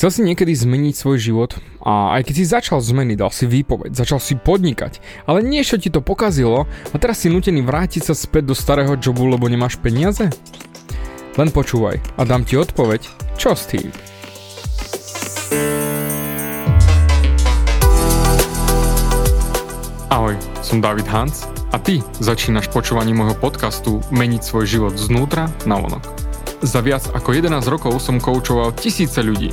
Chcel si niekedy zmeniť svoj život a aj keď si začal zmeny, dal si výpoveď, začal si podnikať, ale niečo ti to pokazilo a teraz si nutený vrátiť sa späť do starého jobu, lebo nemáš peniaze? Len počúvaj a dám ti odpoveď, čo s tým. Ahoj, som David Hans a ty začínaš počúvanie môjho podcastu Meniť svoj život znútra na vonok. Za viac ako 11 rokov som koučoval tisíce ľudí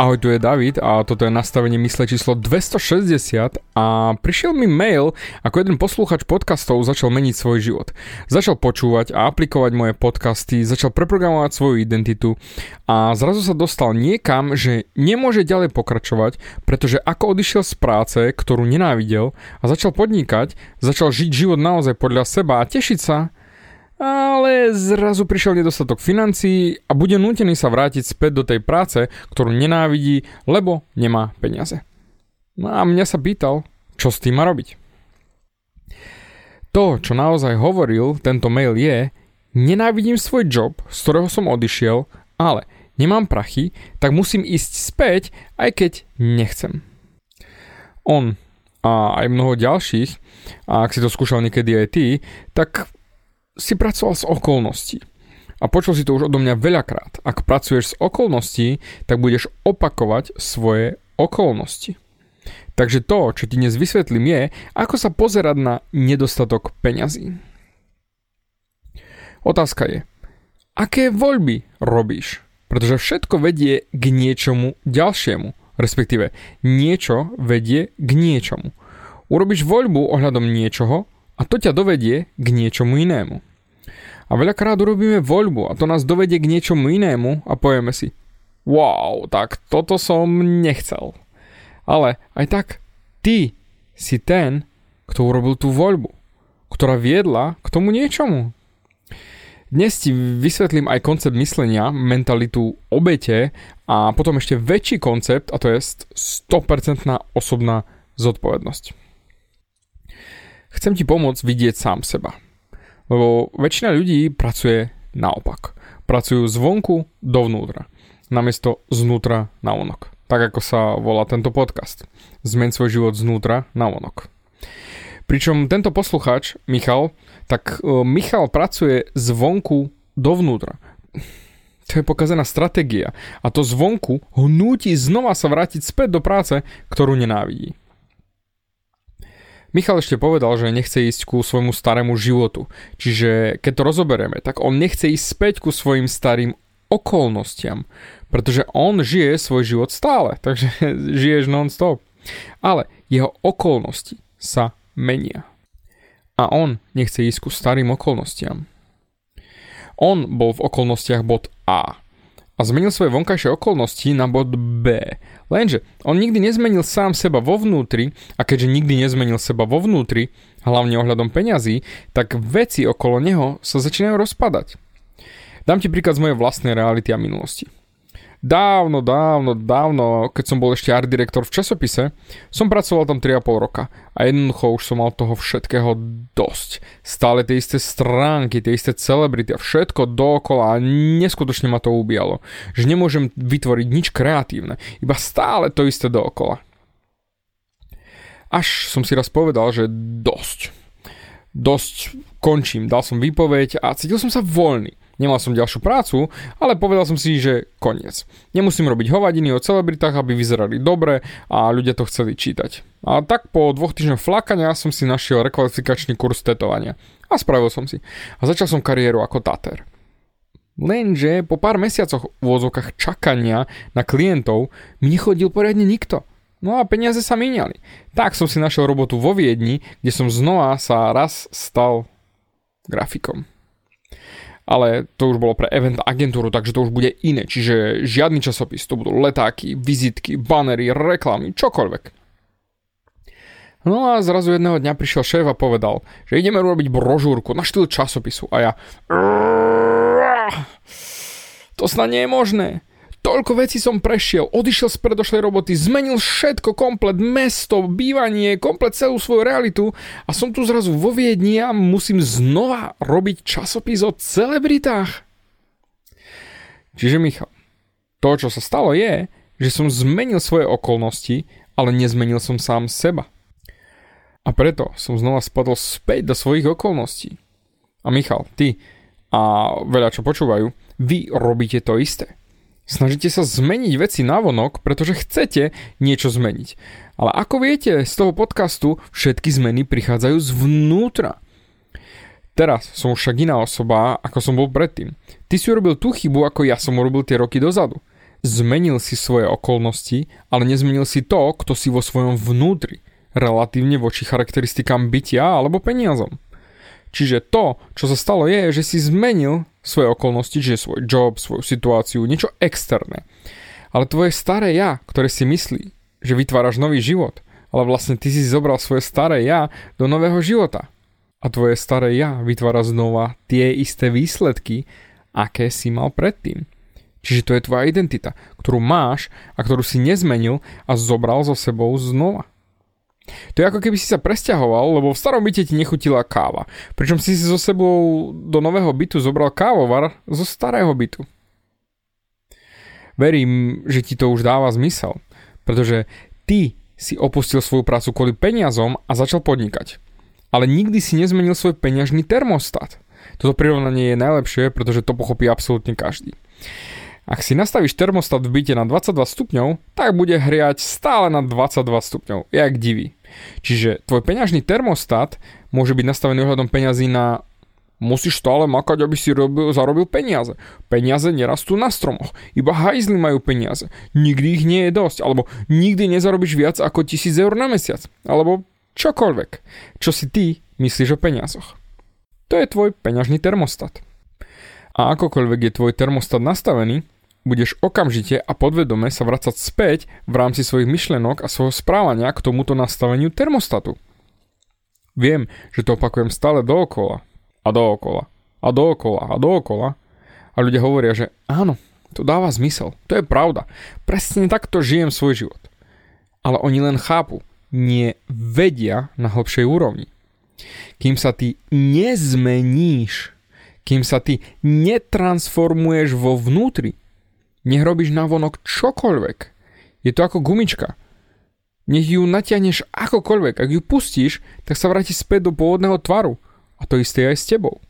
Ahoj, tu je David a toto je nastavenie mysle číslo 260 a prišiel mi mail, ako jeden poslúchač podcastov začal meniť svoj život. Začal počúvať a aplikovať moje podcasty, začal preprogramovať svoju identitu a zrazu sa dostal niekam, že nemôže ďalej pokračovať, pretože ako odišiel z práce, ktorú nenávidel a začal podnikať, začal žiť život naozaj podľa seba a tešiť sa, ale zrazu prišiel nedostatok financií a bude nútený sa vrátiť späť do tej práce, ktorú nenávidí, lebo nemá peniaze. No a mňa sa pýtal, čo s tým má robiť. To, čo naozaj hovoril tento mail je, nenávidím svoj job, z ktorého som odišiel, ale nemám prachy, tak musím ísť späť, aj keď nechcem. On a aj mnoho ďalších, a ak si to skúšal niekedy aj ty, tak si pracoval z okolností. A počul si to už odo mňa veľakrát. Ak pracuješ z okolností, tak budeš opakovať svoje okolnosti. Takže to, čo ti dnes vysvetlím je, ako sa pozerať na nedostatok peňazí. Otázka je, aké voľby robíš? Pretože všetko vedie k niečomu ďalšiemu, respektíve niečo vedie k niečomu. Urobíš voľbu ohľadom niečoho a to ťa dovedie k niečomu inému. A veľakrát urobíme voľbu a to nás dovedie k niečomu inému a povieme si wow, tak toto som nechcel. Ale aj tak, ty si ten, kto urobil tú voľbu, ktorá viedla k tomu niečomu. Dnes ti vysvetlím aj koncept myslenia, mentalitu obete a potom ešte väčší koncept a to je 100% osobná zodpovednosť. Chcem ti pomôcť vidieť sám seba. Lebo väčšina ľudí pracuje naopak. Pracujú zvonku dovnútra, namiesto znútra na onok. Tak ako sa volá tento podcast. Zmeň svoj život znútra na onok. Pričom tento poslucháč, Michal, tak uh, Michal pracuje zvonku dovnútra. To je pokazená stratégia. A to zvonku ho núti znova sa vrátiť späť do práce, ktorú nenávidí. Michal ešte povedal, že nechce ísť ku svojmu starému životu. Čiže keď to rozoberieme, tak on nechce ísť späť ku svojim starým okolnostiam, pretože on žije svoj život stále, takže žiješ non-stop. Ale jeho okolnosti sa menia. A on nechce ísť ku starým okolnostiam. On bol v okolnostiach bod A a zmenil svoje vonkajšie okolnosti na bod B. Lenže on nikdy nezmenil sám seba vo vnútri a keďže nikdy nezmenil seba vo vnútri, hlavne ohľadom peňazí, tak veci okolo neho sa začínajú rozpadať. Dám ti príklad z mojej vlastnej reality a minulosti. Dávno, dávno, dávno, keď som bol ešte art direktor v časopise, som pracoval tam 3,5 roka a jednoducho už som mal toho všetkého dosť. Stále tie isté stránky, tie isté celebrity a všetko dookola a neskutočne ma to ubíjalo. Že nemôžem vytvoriť nič kreatívne, iba stále to isté dookola. Až som si raz povedal, že dosť. Dosť končím, dal som výpoveď a cítil som sa voľný. Nemal som ďalšiu prácu, ale povedal som si, že koniec. Nemusím robiť hovadiny o celebritách, aby vyzerali dobre a ľudia to chceli čítať. A tak po dvoch týždňoch flakania som si našiel rekvalifikačný kurz tetovania. A spravil som si. A začal som kariéru ako tater. Lenže po pár mesiacoch v úvodzovkách čakania na klientov mi nechodil poriadne nikto. No a peniaze sa míňali. Tak som si našiel robotu vo Viedni, kde som znova sa raz stal grafikom. Ale to už bolo pre event agentúru, takže to už bude iné. Čiže žiadny časopis, to budú letáky, vizitky, banery, reklamy, čokoľvek. No a zrazu jedného dňa prišiel šéf a povedal, že ideme robiť brožúrku na štýl časopisu. A ja... To snad nie je možné. Toľko vecí som prešiel, odišiel z predošlej roboty, zmenil všetko, komplet mesto, bývanie, komplet celú svoju realitu a som tu zrazu vo Viedni a musím znova robiť časopis o celebritách. Čiže Michal, to, čo sa stalo je, že som zmenil svoje okolnosti, ale nezmenil som sám seba. A preto som znova spadol späť do svojich okolností. A Michal, ty a veľa čo počúvajú, vy robíte to isté. Snažíte sa zmeniť veci vonok, pretože chcete niečo zmeniť. Ale ako viete z toho podcastu, všetky zmeny prichádzajú zvnútra. Teraz som však iná osoba, ako som bol predtým. Ty si urobil tú chybu, ako ja som urobil tie roky dozadu. Zmenil si svoje okolnosti, ale nezmenil si to, kto si vo svojom vnútri, relatívne voči charakteristikám bytia alebo peniazom. Čiže to, čo sa stalo je, že si zmenil svoje okolnosti, čiže svoj job, svoju situáciu, niečo externé. Ale tvoje staré ja, ktoré si myslí, že vytváraš nový život, ale vlastne ty si zobral svoje staré ja do nového života. A tvoje staré ja vytvára znova tie isté výsledky, aké si mal predtým. Čiže to je tvoja identita, ktorú máš a ktorú si nezmenil a zobral so sebou znova. To je ako keby si sa presťahoval, lebo v starom byte ti nechutila káva. Pričom si si so sebou do nového bytu zobral kávovar zo starého bytu. Verím, že ti to už dáva zmysel, pretože ty si opustil svoju prácu kvôli peniazom a začal podnikať. Ale nikdy si nezmenil svoj peňažný termostat. Toto prirovnanie je najlepšie, pretože to pochopí absolútne každý. Ak si nastavíš termostat v byte na 22 stupňov, tak bude hriať stále na 22 stupňov, jak divý. Čiže tvoj peňažný termostat môže byť nastavený ohľadom peňazí na musíš stále makať, aby si robil, zarobil peniaze. Peniaze nerastú na stromoch. Iba hajzly majú peniaze. Nikdy ich nie je dosť. Alebo nikdy nezarobíš viac ako 1000 eur na mesiac. Alebo čokoľvek, čo si ty myslíš o peniazoch. To je tvoj peňažný termostat. A akokoľvek je tvoj termostat nastavený, budeš okamžite a podvedome sa vracať späť v rámci svojich myšlenok a svojho správania k tomuto nastaveniu termostatu. Viem, že to opakujem stále dookola a dookola a dookola a dookola a ľudia hovoria, že áno, to dáva zmysel, to je pravda, presne takto žijem svoj život. Ale oni len chápu, nie vedia na hlbšej úrovni. Kým sa ty nezmeníš, kým sa ty netransformuješ vo vnútri, nech robíš vonok čokoľvek. Je to ako gumička. Nech ju natiahneš akokoľvek. Ak ju pustíš, tak sa vráti späť do pôvodného tvaru. A to isté aj s tebou.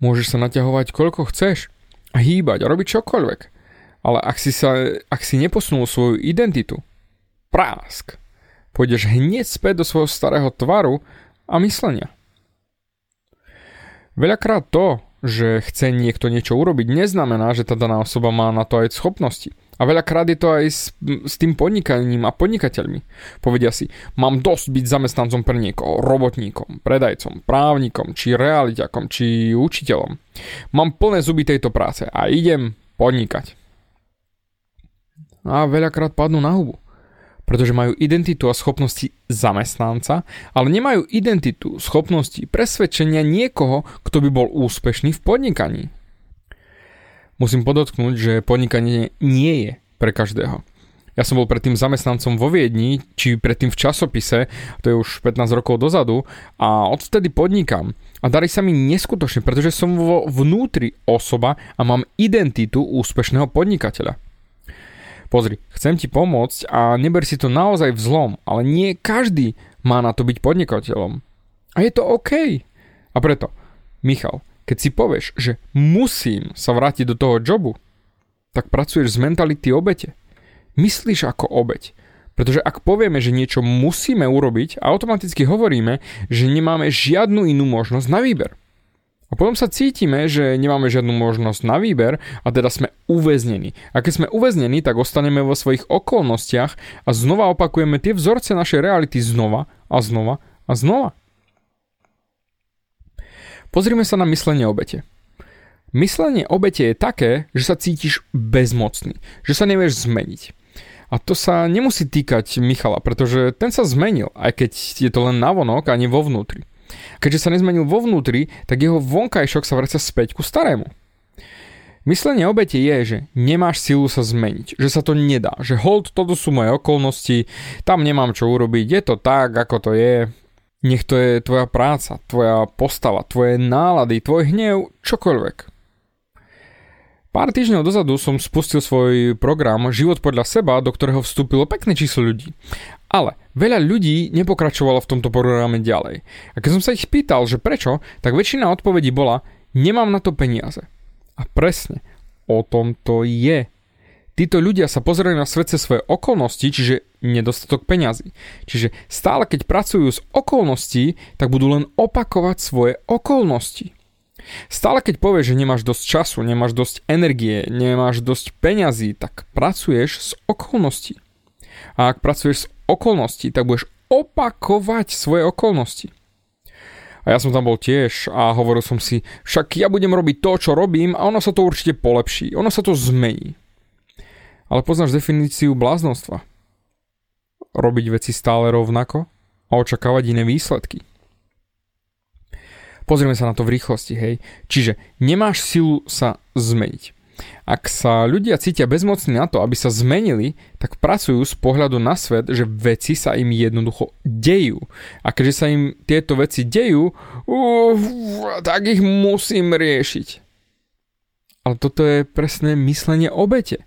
Môžeš sa naťahovať koľko chceš a hýbať a robiť čokoľvek. Ale ak si, sa, ak si neposunul svoju identitu, prásk, pôjdeš hneď späť do svojho starého tvaru a myslenia. Veľakrát to, že chce niekto niečo urobiť, neznamená, že tá daná osoba má na to aj schopnosti. A veľakrát je to aj s, s tým podnikaním a podnikateľmi. Povedia si, mám dosť byť zamestnancom pre niekoho, robotníkom, predajcom, právnikom, či realitakom, či učiteľom. Mám plné zuby tejto práce a idem podnikať. A veľakrát padnú na hubu pretože majú identitu a schopnosti zamestnanca, ale nemajú identitu, schopnosti, presvedčenia niekoho, kto by bol úspešný v podnikaní. Musím podotknúť, že podnikanie nie je pre každého. Ja som bol predtým zamestnancom vo Viedni, či predtým v časopise, to je už 15 rokov dozadu, a odvtedy podnikám. A darí sa mi neskutočne, pretože som vo vnútri osoba a mám identitu úspešného podnikateľa. Pozri, chcem ti pomôcť a neber si to naozaj vzlom, ale nie každý má na to byť podnikateľom. A je to OK. A preto, Michal, keď si povieš, že musím sa vrátiť do toho jobu, tak pracuješ z mentality obete. Myslíš ako obeť. Pretože ak povieme, že niečo musíme urobiť, automaticky hovoríme, že nemáme žiadnu inú možnosť na výber. A potom sa cítime, že nemáme žiadnu možnosť na výber a teda sme uväznení. A keď sme uväznení, tak ostaneme vo svojich okolnostiach a znova opakujeme tie vzorce našej reality znova a znova a znova. Pozrime sa na myslenie obete. Myslenie obete je také, že sa cítiš bezmocný, že sa nevieš zmeniť. A to sa nemusí týkať Michala, pretože ten sa zmenil, aj keď je to len navonok a nie vo vnútri. Keďže sa nezmenil vo vnútri, tak jeho vonkajšok sa vracia späť ku starému. Myslenie obete je, že nemáš silu sa zmeniť, že sa to nedá, že hold, toto sú moje okolnosti, tam nemám čo urobiť, je to tak, ako to je. Nech to je tvoja práca, tvoja postava, tvoje nálady, tvoj hnev, čokoľvek. Pár týždňov dozadu som spustil svoj program Život podľa seba, do ktorého vstúpilo pekné číslo ľudí. Ale veľa ľudí nepokračovalo v tomto programe ďalej. A keď som sa ich pýtal, že prečo, tak väčšina odpovedí bola, nemám na to peniaze. A presne, o tom to je. Títo ľudia sa pozerajú na svet cez svoje okolnosti, čiže nedostatok peňazí. Čiže stále keď pracujú z okolností, tak budú len opakovať svoje okolnosti. Stále keď povieš, že nemáš dosť času, nemáš dosť energie, nemáš dosť peňazí, tak pracuješ z okolností. A ak pracuješ z okolností, tak budeš opakovať svoje okolnosti. A ja som tam bol tiež a hovoril som si, však ja budem robiť to, čo robím a ono sa to určite polepší, ono sa to zmení. Ale poznáš definíciu bláznostva. Robiť veci stále rovnako a očakávať iné výsledky. Pozrieme sa na to v rýchlosti, hej. Čiže nemáš silu sa zmeniť. Ak sa ľudia cítia bezmocní na to, aby sa zmenili, tak pracujú z pohľadu na svet, že veci sa im jednoducho dejú. A keďže sa im tieto veci dejú, uh, tak ich musím riešiť. Ale toto je presné myslenie obete.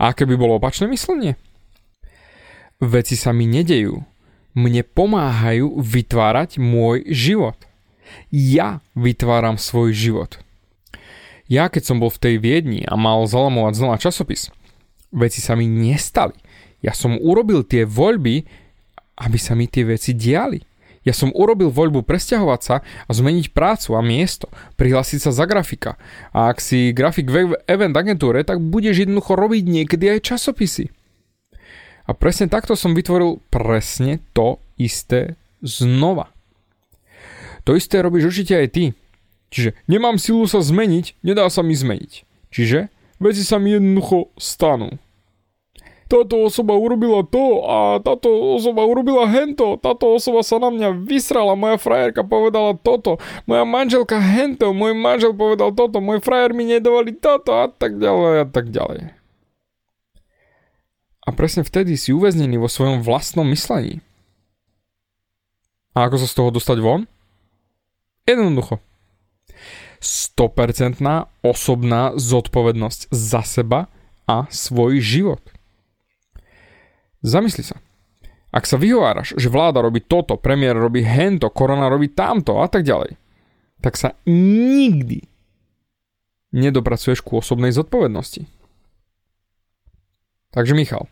A aké by bolo opačné myslenie? Veci sa mi nedejú. Mne pomáhajú vytvárať môj život. Ja vytváram svoj život. Ja keď som bol v tej Viedni a mal zalamovať znova časopis, veci sa mi nestali. Ja som urobil tie voľby, aby sa mi tie veci diali. Ja som urobil voľbu presťahovať sa a zmeniť prácu a miesto, prihlásiť sa za grafika. A ak si grafik v event agentúre, tak budeš jednoducho robiť niekedy aj časopisy. A presne takto som vytvoril presne to isté znova. To isté robíš určite aj ty. Čiže nemám silu sa zmeniť, nedá sa mi zmeniť. Čiže veci sa mi jednoducho stanú. Táto osoba urobila to a táto osoba urobila hento, táto osoba sa na mňa vysrala, moja frajerka povedala toto, moja manželka hento, môj manžel povedal toto, môj frajer mi nedovali toto a tak ďalej a tak ďalej. A presne vtedy si uväznený vo svojom vlastnom myslení. A ako sa z toho dostať von? Jednoducho. 100% osobná zodpovednosť za seba a svoj život. Zamysli sa. Ak sa vyhováraš, že vláda robí toto, premiér robí hento, korona robí tamto a tak ďalej, tak sa nikdy nedopracuješ ku osobnej zodpovednosti. Takže Michal,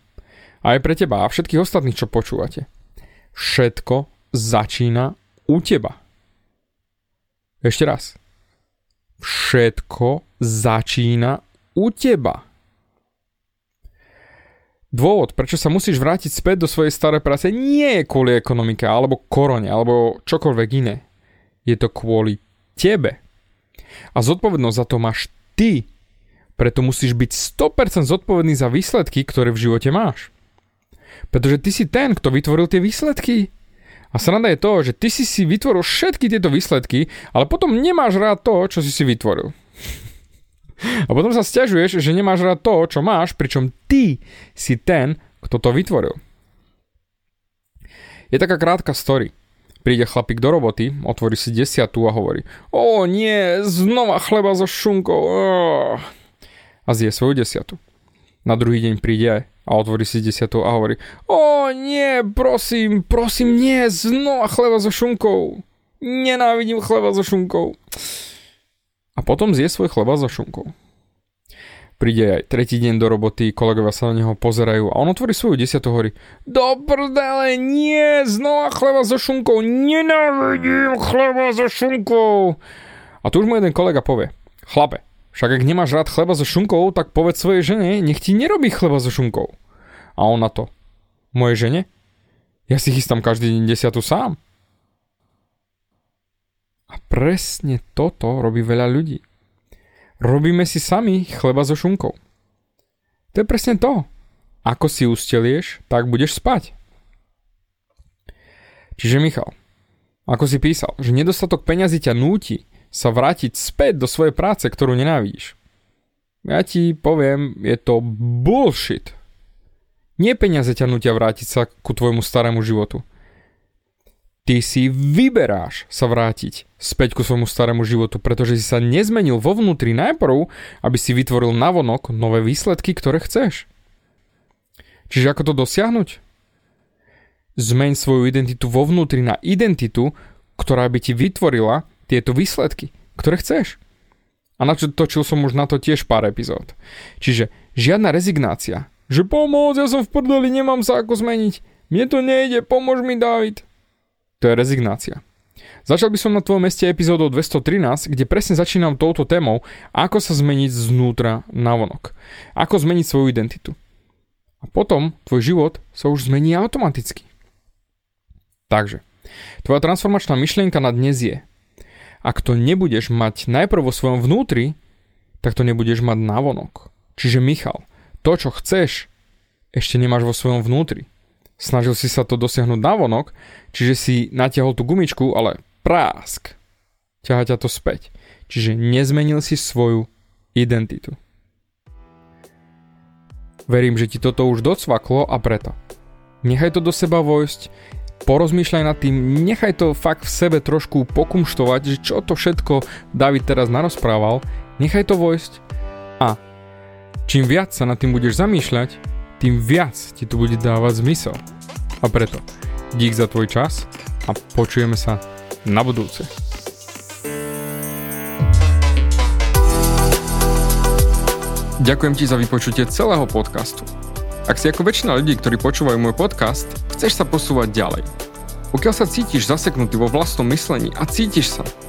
aj pre teba a všetkých ostatných, čo počúvate, všetko začína u teba. Ešte raz. Všetko začína u teba. Dôvod, prečo sa musíš vrátiť späť do svojej starej práce, nie je kvôli ekonomike, alebo korone, alebo čokoľvek iné. Je to kvôli tebe. A zodpovednosť za to máš ty. Preto musíš byť 100% zodpovedný za výsledky, ktoré v živote máš. Pretože ty si ten, kto vytvoril tie výsledky. A sranda je to, že ty si si vytvoril všetky tieto výsledky, ale potom nemáš rád to, čo si si vytvoril. A potom sa stiažuješ, že nemáš rád to, čo máš, pričom ty si ten, kto to vytvoril. Je taká krátka story. Príde chlapík do roboty, otvorí si desiatu a hovorí O nie, znova chleba so šunkou. Oh. A zje svoju desiatu. Na druhý deň príde a otvorí si desiatu a hovorí O nie, prosím, prosím, nie, znova chleba so šunkou. Nenávidím chleba so šunkou. A potom zje svoj chleba so šunkou. Príde aj tretí deň do roboty, kolegovia sa na neho pozerajú a on otvorí svoju desiatu a hovorí Do prdele, nie, znova chleba so šunkou, nenávidím chleba so šunkou. A tu už mu jeden kolega povie, chlape, však ak nemáš rád chleba so šunkou, tak povedz svojej žene, nech ti nerobí chleba so šunkou. A on to, moje žene? Ja si chystám každý deň desiatu sám. A presne toto robí veľa ľudí. Robíme si sami chleba so šunkou. To je presne to. Ako si ustelieš, tak budeš spať. Čiže Michal, ako si písal, že nedostatok peňazí ťa núti sa vrátiť späť do svojej práce, ktorú nenávidíš. Ja ti poviem, je to bullshit. Nie peniaze ťa nutia vrátiť sa ku tvojmu starému životu. Ty si vyberáš sa vrátiť späť ku svojmu starému životu, pretože si sa nezmenil vo vnútri najprv, aby si vytvoril navonok nové výsledky, ktoré chceš. Čiže ako to dosiahnuť? Zmeň svoju identitu vo vnútri na identitu, ktorá by ti vytvorila tieto výsledky, ktoré chceš. A točil som už na to tiež pár epizód. Čiže žiadna rezignácia. Že pomôcť, ja som v prdeli, nemám sa ako zmeniť. Mne to nejde, pomôž mi, David. To je rezignácia. Začal by som na tvojom meste epizódou 213, kde presne začínam touto témou, ako sa zmeniť znútra na vonok. Ako zmeniť svoju identitu. A potom tvoj život sa už zmení automaticky. Takže, tvoja transformačná myšlienka na dnes je ak to nebudeš mať najprv vo svojom vnútri, tak to nebudeš mať navonok. Čiže Michal, to čo chceš, ešte nemáš vo svojom vnútri. Snažil si sa to dosiahnuť navonok, čiže si natiahol tú gumičku, ale prásk. Ťaha ťa to späť. Čiže nezmenil si svoju identitu. Verím, že ti toto už docvaklo a preto. Nechaj to do seba vojsť, porozmýšľaj nad tým, nechaj to fakt v sebe trošku pokumštovať, že čo to všetko David teraz narozprával, nechaj to vojsť a čím viac sa nad tým budeš zamýšľať, tým viac ti to bude dávať zmysel. A preto, dík za tvoj čas a počujeme sa na budúce. Ďakujem ti za vypočutie celého podcastu. Ak si ako väčšina ľudí, ktorí počúvajú môj podcast, chceš sa posúvať ďalej. Pokiaľ sa cítiš zaseknutý vo vlastnom myslení a cítiš sa,